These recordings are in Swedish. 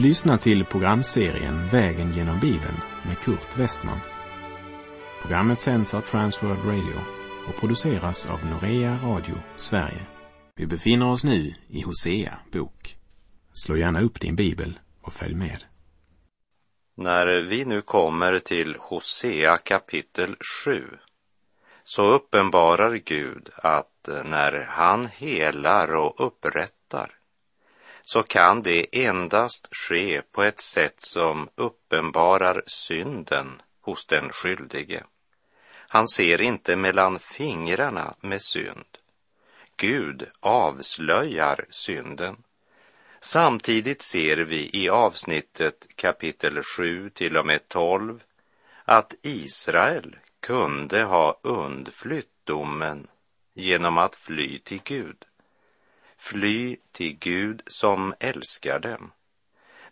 Du lyssnar till programserien Vägen genom Bibeln med Kurt Westman. Programmet sänds av Transworld Radio och produceras av Norea Radio Sverige. Vi befinner oss nu i Hosea bok. Slå gärna upp din bibel och följ med. När vi nu kommer till Hosea kapitel 7 så uppenbarar Gud att när han helar och upprättar så kan det endast ske på ett sätt som uppenbarar synden hos den skyldige. Han ser inte mellan fingrarna med synd. Gud avslöjar synden. Samtidigt ser vi i avsnittet kapitel 7 till och med 12 att Israel kunde ha undflytt domen genom att fly till Gud. Fly till Gud som älskar dem.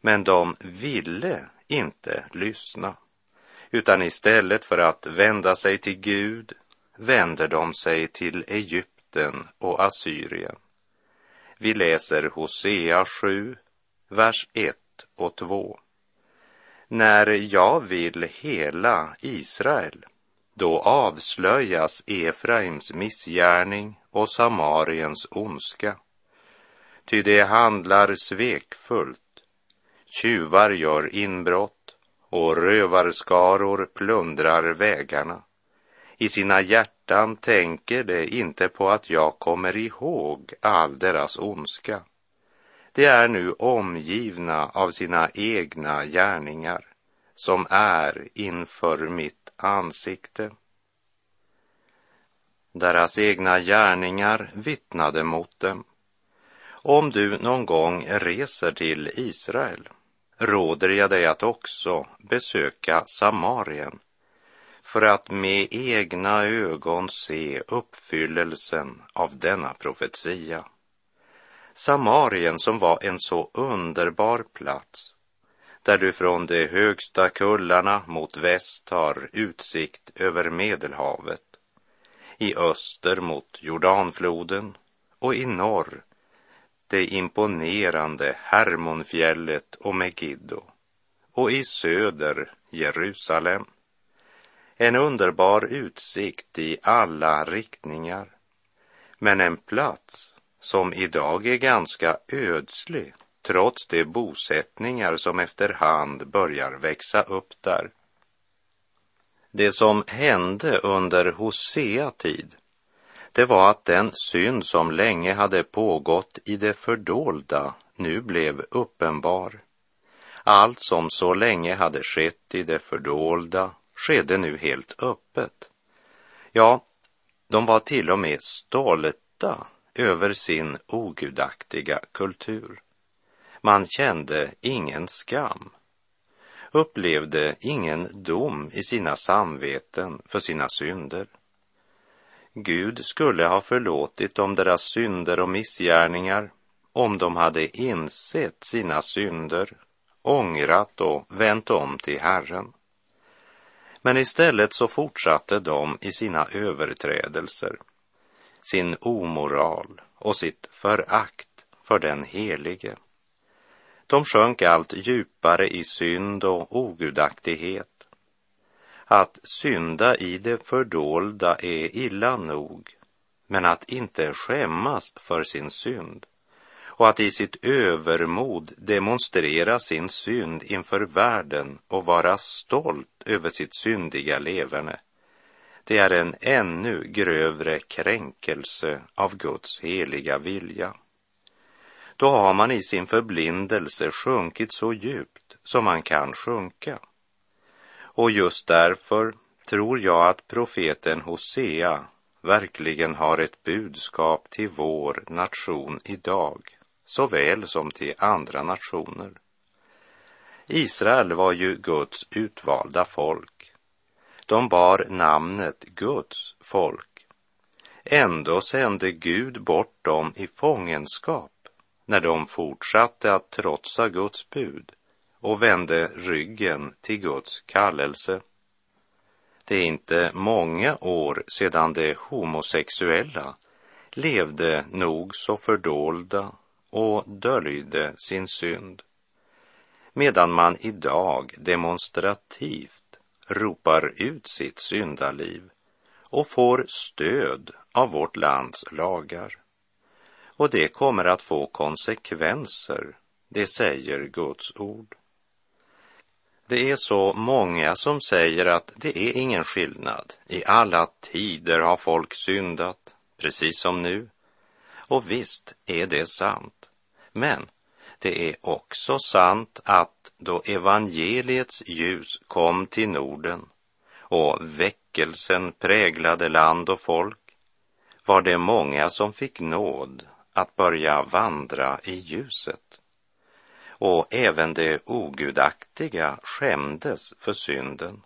Men de ville inte lyssna, utan istället för att vända sig till Gud vänder de sig till Egypten och Assyrien. Vi läser Hosea 7, vers 1 och 2. När jag vill hela Israel, då avslöjas Efraims missgärning och Samariens ondska. Ty det handlar svekfullt. Tjuvar gör inbrott och rövarskaror plundrar vägarna. I sina hjärtan tänker de inte på att jag kommer ihåg all deras ondska. De är nu omgivna av sina egna gärningar som är inför mitt ansikte. Deras egna gärningar vittnade mot dem. Om du någon gång reser till Israel råder jag dig att också besöka Samarien för att med egna ögon se uppfyllelsen av denna profetia. Samarien som var en så underbar plats där du från de högsta kullarna mot väst har utsikt över Medelhavet, i öster mot Jordanfloden och i norr det imponerande Hermonfjället och Megiddo och i söder Jerusalem. En underbar utsikt i alla riktningar, men en plats som idag är ganska ödslig trots de bosättningar som efterhand börjar växa upp där. Det som hände under Hosea tid det var att den synd som länge hade pågått i det fördolda nu blev uppenbar. Allt som så länge hade skett i det fördolda skedde nu helt öppet. Ja, de var till och med stolta över sin ogudaktiga kultur. Man kände ingen skam, upplevde ingen dom i sina samveten för sina synder. Gud skulle ha förlåtit dem deras synder och missgärningar om de hade insett sina synder, ångrat och vänt om till Herren. Men istället så fortsatte de i sina överträdelser, sin omoral och sitt förakt för den helige. De sjönk allt djupare i synd och ogudaktighet att synda i det fördolda är illa nog, men att inte skämmas för sin synd och att i sitt övermod demonstrera sin synd inför världen och vara stolt över sitt syndiga leverne, det är en ännu grövre kränkelse av Guds heliga vilja. Då har man i sin förblindelse sjunkit så djupt som man kan sjunka. Och just därför tror jag att profeten Hosea verkligen har ett budskap till vår nation idag, såväl som till andra nationer. Israel var ju Guds utvalda folk. De bar namnet Guds folk. Ändå sände Gud bort dem i fångenskap när de fortsatte att trotsa Guds bud och vände ryggen till Guds kallelse. Det är inte många år sedan de homosexuella levde nog så fördolda och döljde sin synd. medan man idag demonstrativt ropar ut sitt syndaliv och får stöd av vårt lands lagar. Och det kommer att få konsekvenser, det säger Guds ord. Det är så många som säger att det är ingen skillnad. I alla tider har folk syndat, precis som nu. Och visst är det sant. Men det är också sant att då evangeliets ljus kom till Norden och väckelsen präglade land och folk var det många som fick nåd att börja vandra i ljuset. Och även det ogudaktiga skämdes för synden.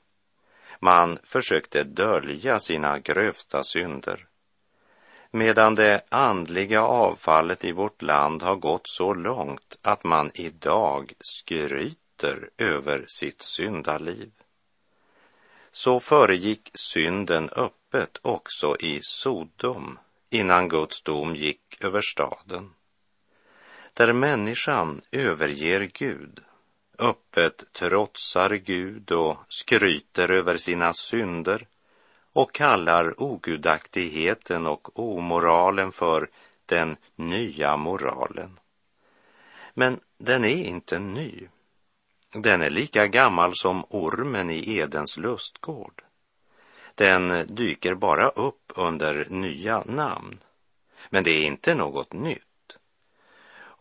Man försökte dölja sina grövsta synder medan det andliga avfallet i vårt land har gått så långt att man idag skryter över sitt syndaliv. Så föregick synden öppet också i Sodom innan Guds dom gick över staden. Där människan överger Gud, öppet trotsar Gud och skryter över sina synder och kallar ogudaktigheten och omoralen för den nya moralen. Men den är inte ny. Den är lika gammal som ormen i Edens lustgård. Den dyker bara upp under nya namn. Men det är inte något nytt.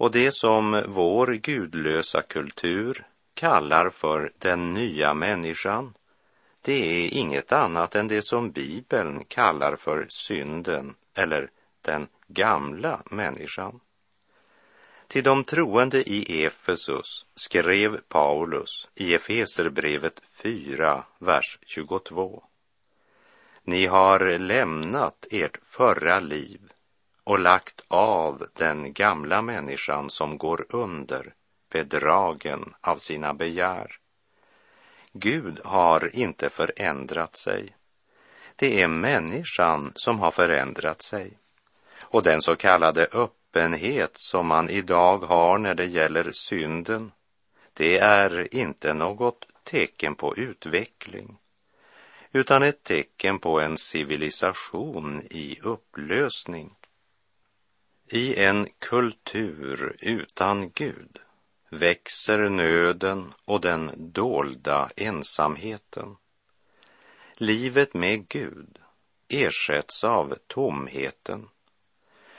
Och det som vår gudlösa kultur kallar för den nya människan det är inget annat än det som Bibeln kallar för synden eller den gamla människan. Till de troende i Efesus skrev Paulus i Efeserbrevet 4, vers 22. Ni har lämnat ert förra liv och lagt av den gamla människan som går under, bedragen av sina begär. Gud har inte förändrat sig. Det är människan som har förändrat sig. Och den så kallade öppenhet som man idag har när det gäller synden, det är inte något tecken på utveckling, utan ett tecken på en civilisation i upplösning. I en kultur utan Gud växer nöden och den dolda ensamheten. Livet med Gud ersätts av tomheten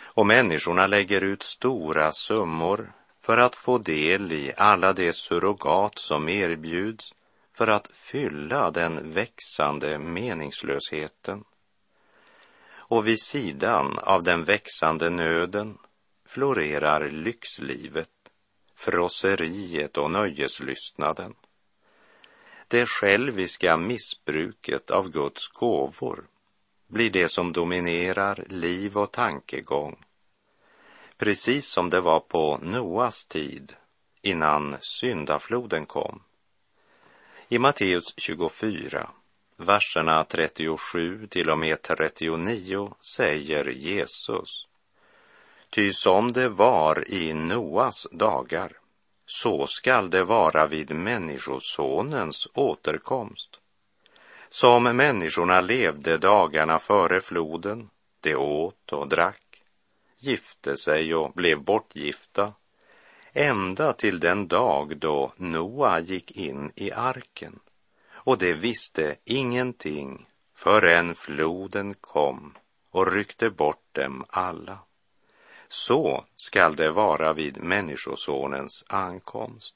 och människorna lägger ut stora summor för att få del i alla de surrogat som erbjuds för att fylla den växande meningslösheten. Och vid sidan av den växande nöden florerar lyxlivet frosseriet och nöjeslystnaden. Det själviska missbruket av Guds gåvor blir det som dominerar liv och tankegång. Precis som det var på Noas tid innan syndafloden kom. I Matteus 24, verserna 37 till och med 39 säger Jesus Ty som det var i Noas dagar, så skall det vara vid Människosonens återkomst. Som människorna levde dagarna före floden, de åt och drack, gifte sig och blev bortgifta, ända till den dag då Noa gick in i arken. Och de visste ingenting förrän floden kom och ryckte bort dem alla. Så skall det vara vid Människosonens ankomst.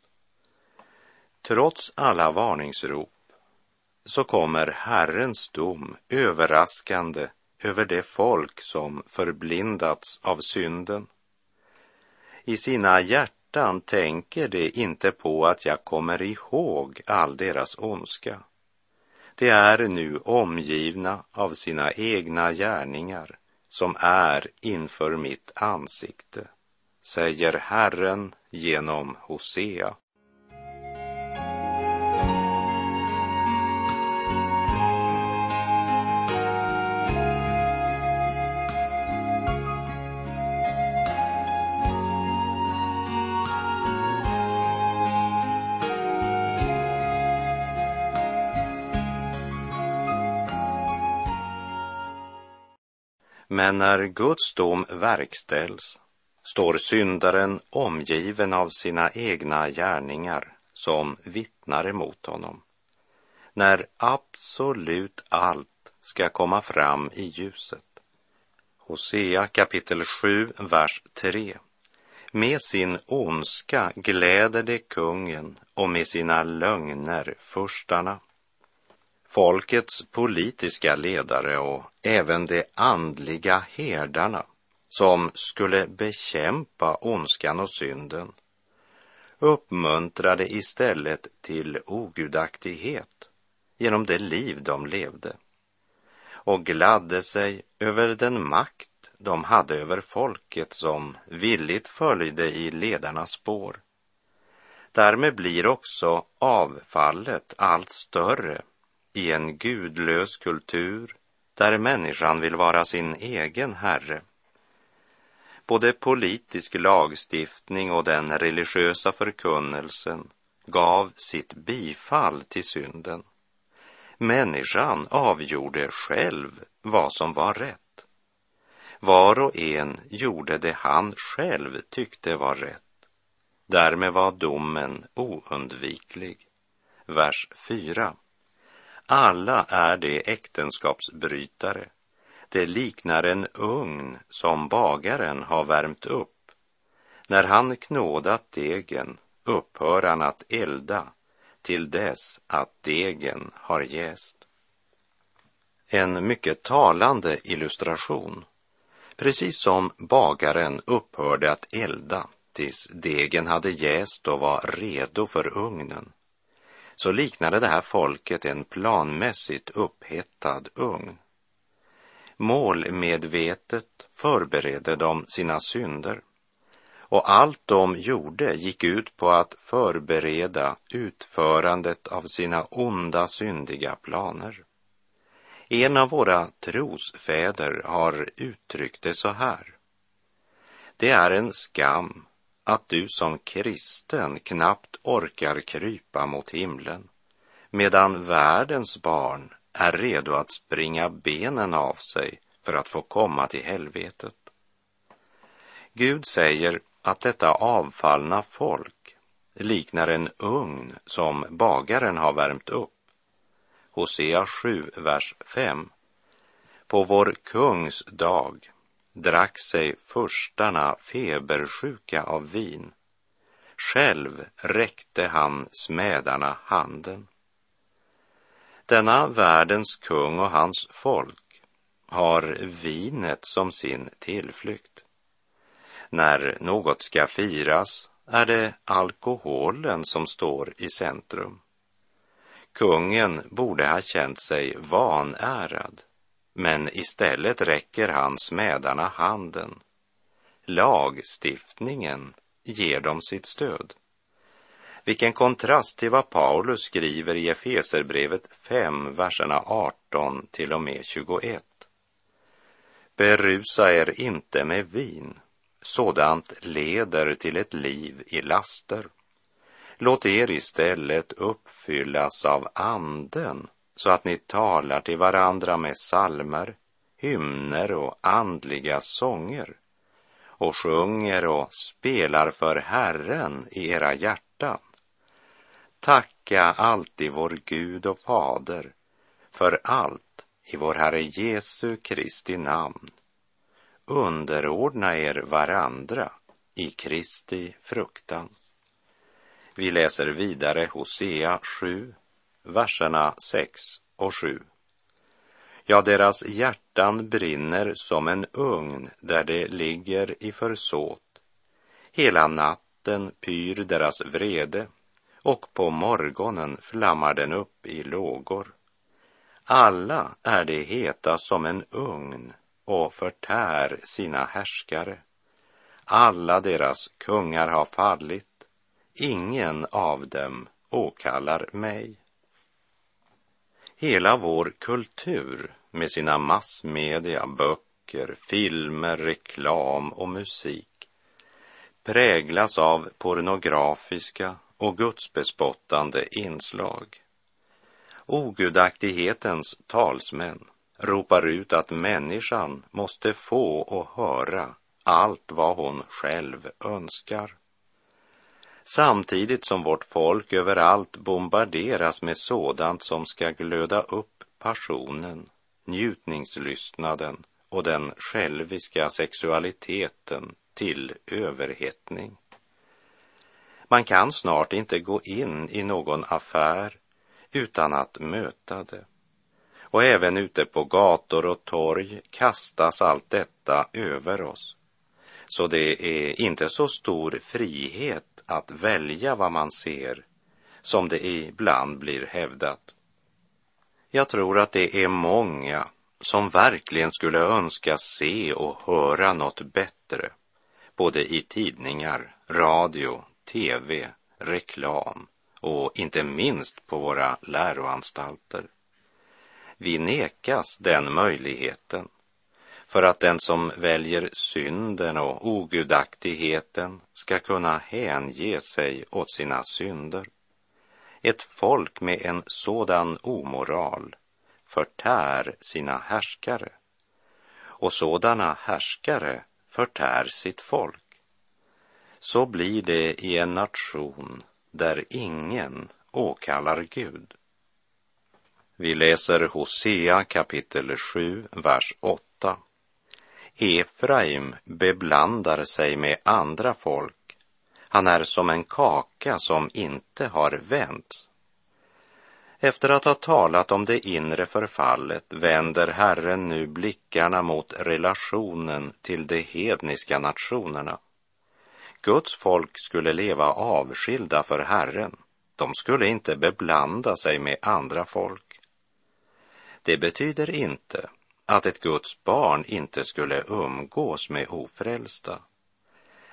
Trots alla varningsrop så kommer Herrens dom överraskande över det folk som förblindats av synden. I sina hjärtan tänker de inte på att jag kommer ihåg all deras ondska. De är nu omgivna av sina egna gärningar som är inför mitt ansikte, säger Herren genom Hosea. Men när Guds dom verkställs står syndaren omgiven av sina egna gärningar som vittnar emot honom. När absolut allt ska komma fram i ljuset. Hosea kapitel 7, vers 3. Med sin ondska gläder det kungen och med sina lögner furstarna. Folkets politiska ledare och även de andliga herdarna som skulle bekämpa ondskan och synden uppmuntrade istället till ogudaktighet genom det liv de levde och gladde sig över den makt de hade över folket som villigt följde i ledarnas spår. Därmed blir också avfallet allt större i en gudlös kultur där människan vill vara sin egen herre. Både politisk lagstiftning och den religiösa förkunnelsen gav sitt bifall till synden. Människan avgjorde själv vad som var rätt. Var och en gjorde det han själv tyckte var rätt. Därmed var domen oundviklig. Vers 4. Alla är de äktenskapsbrytare. Det liknar en ugn som bagaren har värmt upp. När han knådat degen upphör han att elda till dess att degen har jäst. En mycket talande illustration Precis som bagaren upphörde att elda tills degen hade jäst och var redo för ugnen, så liknade det här folket en planmässigt upphettad ugn. Målmedvetet förberedde de sina synder och allt de gjorde gick ut på att förbereda utförandet av sina onda syndiga planer. En av våra trosfäder har uttryckt det så här. Det är en skam att du som kristen knappt orkar krypa mot himlen medan världens barn är redo att springa benen av sig för att få komma till helvetet. Gud säger att detta avfallna folk liknar en ugn som bagaren har värmt upp Hosea 7, vers 5. På vår kungs dag drack sig förstarna febersjuka av vin. Själv räckte han smädarna handen. Denna världens kung och hans folk har vinet som sin tillflykt. När något ska firas är det alkoholen som står i centrum. Kungen borde ha känt sig vanärad, men istället räcker han smädarna handen. Lagstiftningen ger dem sitt stöd. Vilken kontrast till vad Paulus skriver i Efeserbrevet 5, verserna 18 till och med 21. Berusa er inte med vin, sådant leder till ett liv i laster. Låt er istället uppfyllas av anden så att ni talar till varandra med salmer, hymner och andliga sånger och sjunger och spelar för Herren i era hjärtan. Tacka alltid vår Gud och Fader för allt i vår Herre Jesu Kristi namn. Underordna er varandra i Kristi fruktan. Vi läser vidare Hosea 7, verserna 6 och 7. Ja, deras hjärtan brinner som en ugn där det ligger i försåt. Hela natten pyr deras vrede och på morgonen flammar den upp i lågor. Alla är de heta som en ugn och förtär sina härskare. Alla deras kungar har fallit ingen av dem åkallar mig. Hela vår kultur med sina massmedia, böcker, filmer, reklam och musik präglas av pornografiska och gudsbespottande inslag. Ogudaktighetens talsmän ropar ut att människan måste få och höra allt vad hon själv önskar. Samtidigt som vårt folk överallt bombarderas med sådant som ska glöda upp passionen, njutningslystnaden och den själviska sexualiteten till överhettning. Man kan snart inte gå in i någon affär utan att möta det. Och även ute på gator och torg kastas allt detta över oss. Så det är inte så stor frihet att välja vad man ser som det ibland blir hävdat. Jag tror att det är många som verkligen skulle önska se och höra något bättre, både i tidningar, radio, tv, reklam och inte minst på våra läroanstalter. Vi nekas den möjligheten för att den som väljer synden och ogudaktigheten ska kunna hänge sig åt sina synder. Ett folk med en sådan omoral förtär sina härskare och sådana härskare förtär sitt folk. Så blir det i en nation där ingen åkallar Gud. Vi läser Hosea kapitel 7, vers 8. Efraim beblandar sig med andra folk. Han är som en kaka som inte har vänts. Efter att ha talat om det inre förfallet vänder Herren nu blickarna mot relationen till de hedniska nationerna. Guds folk skulle leva avskilda för Herren. De skulle inte beblanda sig med andra folk. Det betyder inte att ett Guds barn inte skulle umgås med ofrälsta.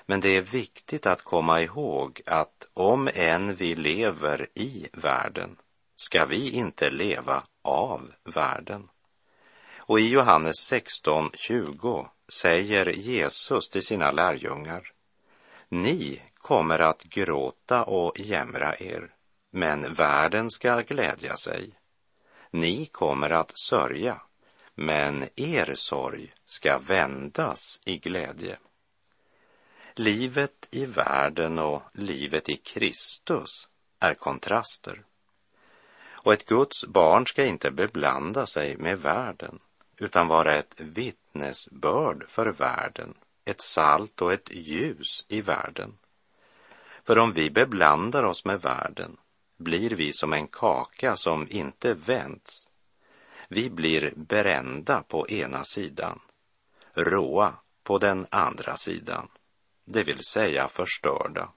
Men det är viktigt att komma ihåg att om än vi lever i världen ska vi inte leva av världen. Och i Johannes 16.20 säger Jesus till sina lärjungar ni kommer att gråta och jämra er, men världen ska glädja sig. Ni kommer att sörja, men er sorg ska vändas i glädje. Livet i världen och livet i Kristus är kontraster. Och ett Guds barn ska inte beblanda sig med världen utan vara ett vittnesbörd för världen ett salt och ett ljus i världen. För om vi beblandar oss med världen blir vi som en kaka som inte vänds. Vi blir brända på ena sidan, råa på den andra sidan, det vill säga förstörda.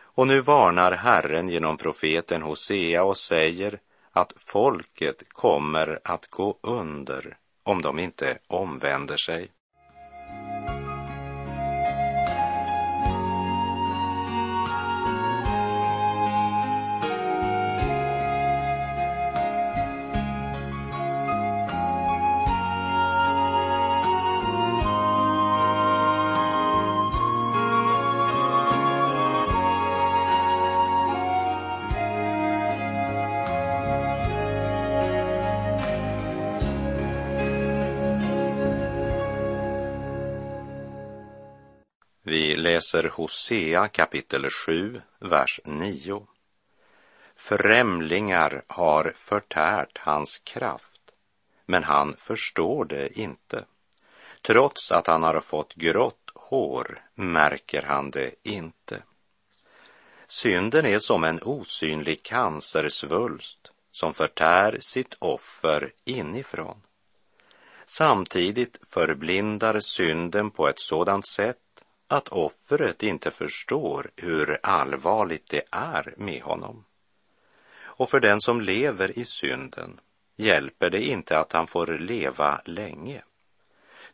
Och nu varnar Herren genom profeten Hosea och säger att folket kommer att gå under om de inte omvänder sig. Vi läser Hosea kapitel 7, vers 9. Främlingar har förtärt hans kraft, men han förstår det inte. Trots att han har fått grått hår märker han det inte. Synden är som en osynlig cancersvulst som förtär sitt offer inifrån. Samtidigt förblindar synden på ett sådant sätt att offret inte förstår hur allvarligt det är med honom. Och för den som lever i synden hjälper det inte att han får leva länge.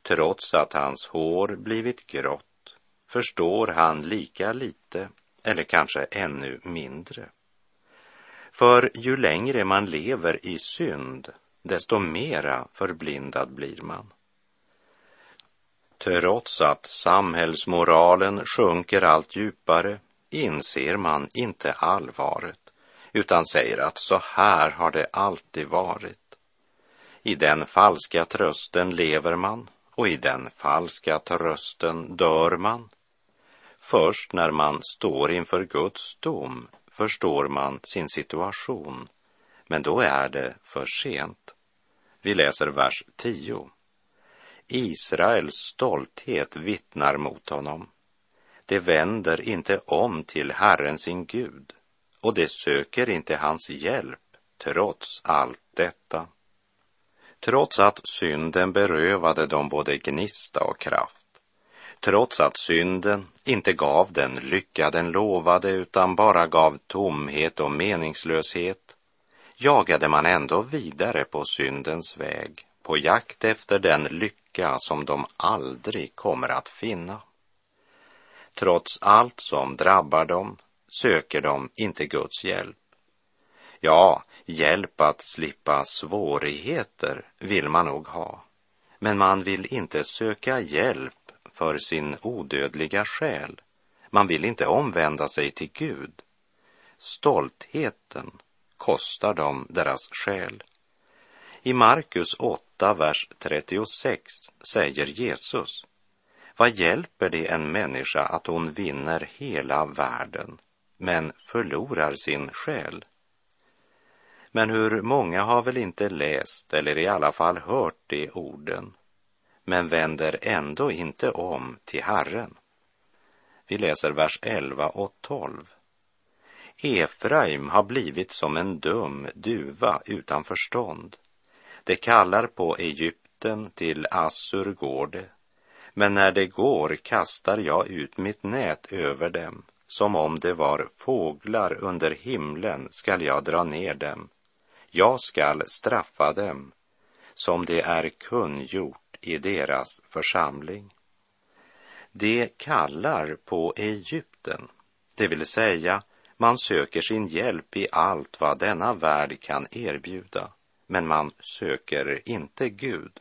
Trots att hans hår blivit grått förstår han lika lite, eller kanske ännu mindre. För ju längre man lever i synd, desto mera förblindad blir man. Trots att samhällsmoralen sjunker allt djupare inser man inte allvaret utan säger att så här har det alltid varit. I den falska trösten lever man och i den falska trösten dör man. Först när man står inför Guds dom förstår man sin situation, men då är det för sent. Vi läser vers 10. Israels stolthet vittnar mot honom. Det vänder inte om till Herren sin Gud och det söker inte hans hjälp trots allt detta. Trots att synden berövade dem både gnista och kraft. Trots att synden inte gav den lycka den lovade utan bara gav tomhet och meningslöshet jagade man ändå vidare på syndens väg på jakt efter den lycka som de aldrig kommer att finna. Trots allt som drabbar dem söker de inte Guds hjälp. Ja, hjälp att slippa svårigheter vill man nog ha, men man vill inte söka hjälp för sin odödliga själ. Man vill inte omvända sig till Gud. Stoltheten kostar dem deras själ. I Markus 8, vers 36 säger Jesus vad hjälper det en människa att hon vinner hela världen men förlorar sin själ? Men hur många har väl inte läst eller i alla fall hört de orden men vänder ändå inte om till Herren? Vi läser vers 11 och 12. Efraim har blivit som en dum duva utan förstånd. Det kallar på Egypten, till Assur går det. Men när det går kastar jag ut mitt nät över dem. Som om det var fåglar under himlen skall jag dra ner dem. Jag skall straffa dem som det är kungjort i deras församling. Det kallar på Egypten, det vill säga man söker sin hjälp i allt vad denna värld kan erbjuda, men man söker inte Gud.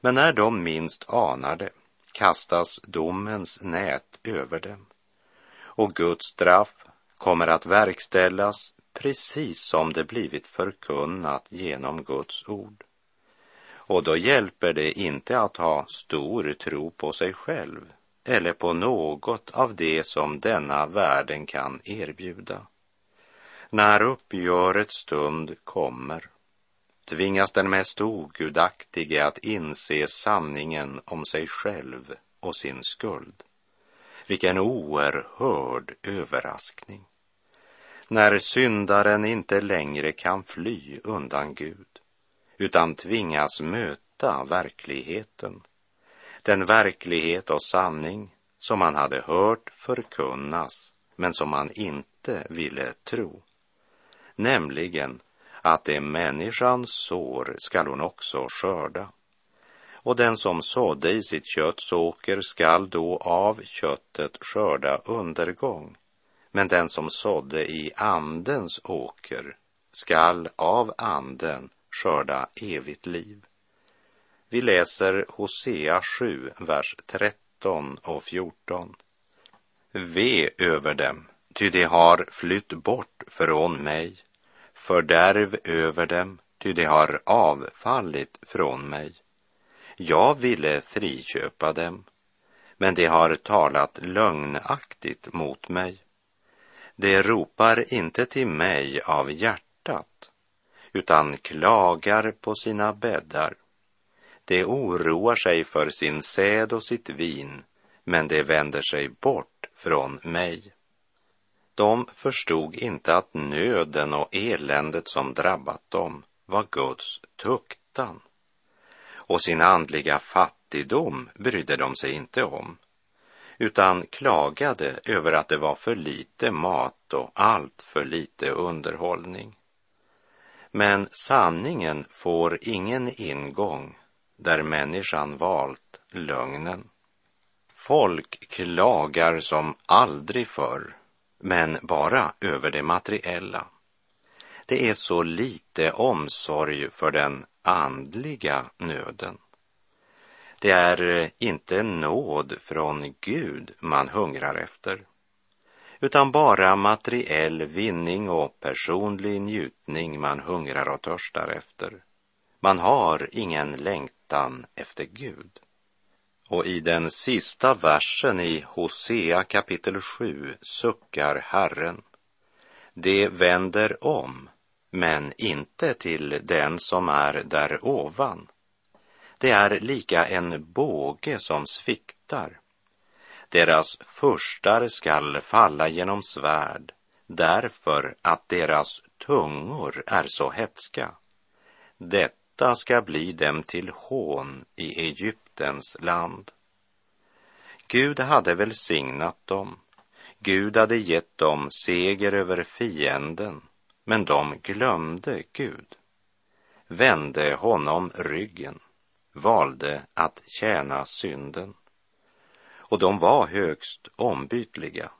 Men när de minst anar det kastas domens nät över dem och Guds straff kommer att verkställas precis som det blivit förkunnat genom Guds ord. Och då hjälper det inte att ha stor tro på sig själv eller på något av det som denna världen kan erbjuda. När uppgörets stund kommer tvingas den mest ogudaktige att inse sanningen om sig själv och sin skuld. Vilken oerhörd överraskning. När syndaren inte längre kan fly undan Gud, utan tvingas möta verkligheten. Den verklighet och sanning som han hade hört förkunnas, men som han inte ville tro. Nämligen att det människan sår skall hon också skörda. Och den som sådde i sitt kötts åker skall då av köttet skörda undergång. Men den som sådde i andens åker skall av anden skörda evigt liv. Vi läser Hosea 7, vers 13 och 14. Ve över dem, ty de har flytt bort från mig fördärv över dem, ty de har avfallit från mig. Jag ville friköpa dem, men de har talat lögnaktigt mot mig. De ropar inte till mig av hjärtat, utan klagar på sina bäddar. De oroar sig för sin säd och sitt vin, men de vänder sig bort från mig. De förstod inte att nöden och eländet som drabbat dem var Guds tuktan. Och sin andliga fattigdom brydde de sig inte om, utan klagade över att det var för lite mat och allt för lite underhållning. Men sanningen får ingen ingång där människan valt lögnen. Folk klagar som aldrig förr men bara över det materiella. Det är så lite omsorg för den andliga nöden. Det är eh, inte nåd från Gud man hungrar efter, utan bara materiell vinning och personlig njutning man hungrar och törstar efter. Man har ingen längtan efter Gud. Och i den sista versen i Hosea kapitel 7 suckar Herren. Det vänder om, men inte till den som är där ovan. Det är lika en båge som sviktar. Deras furstar skall falla genom svärd därför att deras tungor är så hetska. Detta ska bli dem till hån i Egypten. Egyptens land. Gud hade välsignat dem. Gud hade gett dem seger över fienden, men de glömde Gud, vände honom ryggen, valde att tjäna synden. Och de var högst ombytliga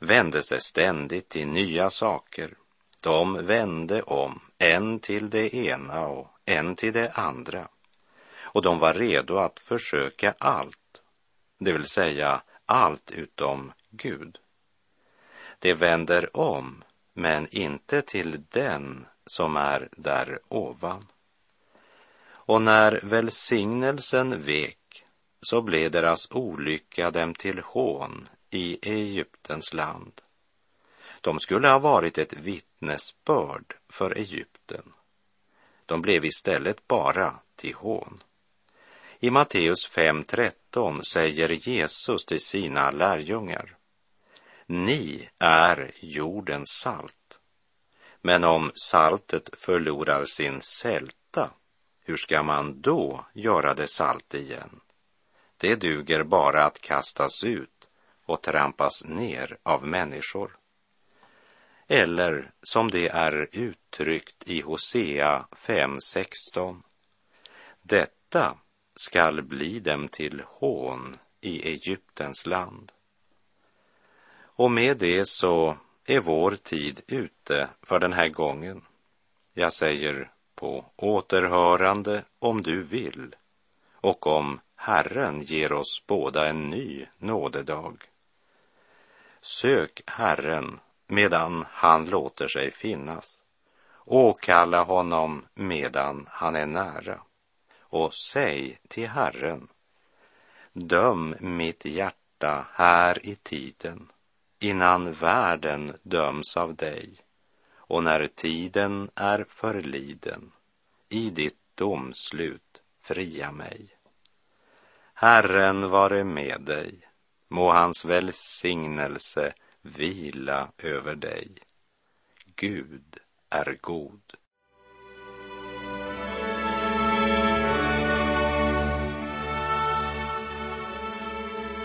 vände sig ständigt till nya saker. De vände om, en till det ena och en till det andra. Och de var redo att försöka allt, det vill säga allt utom Gud. Det vänder om, men inte till den som är där ovan. Och när välsignelsen vek så blev deras olycka dem till hån i Egyptens land. De skulle ha varit ett vittnesbörd för Egypten. De blev istället bara till hån. I Matteus 5.13 säger Jesus till sina lärjungar. Ni är jordens salt. Men om saltet förlorar sin sälta, hur ska man då göra det salt igen? Det duger bara att kastas ut och trampas ner av människor. Eller som det är uttryckt i Hosea 5.16. Detta skall bli dem till hån i Egyptens land. Och med det så är vår tid ute för den här gången. Jag säger på återhörande om du vill och om Herren ger oss båda en ny nådedag. Sök Herren medan han låter sig finnas. Åkalla honom medan han är nära. Och säg till Herren, döm mitt hjärta här i tiden innan världen döms av dig och när tiden är förliden i ditt domslut fria mig. Herren vare med dig Må hans välsignelse vila över dig. Gud är god.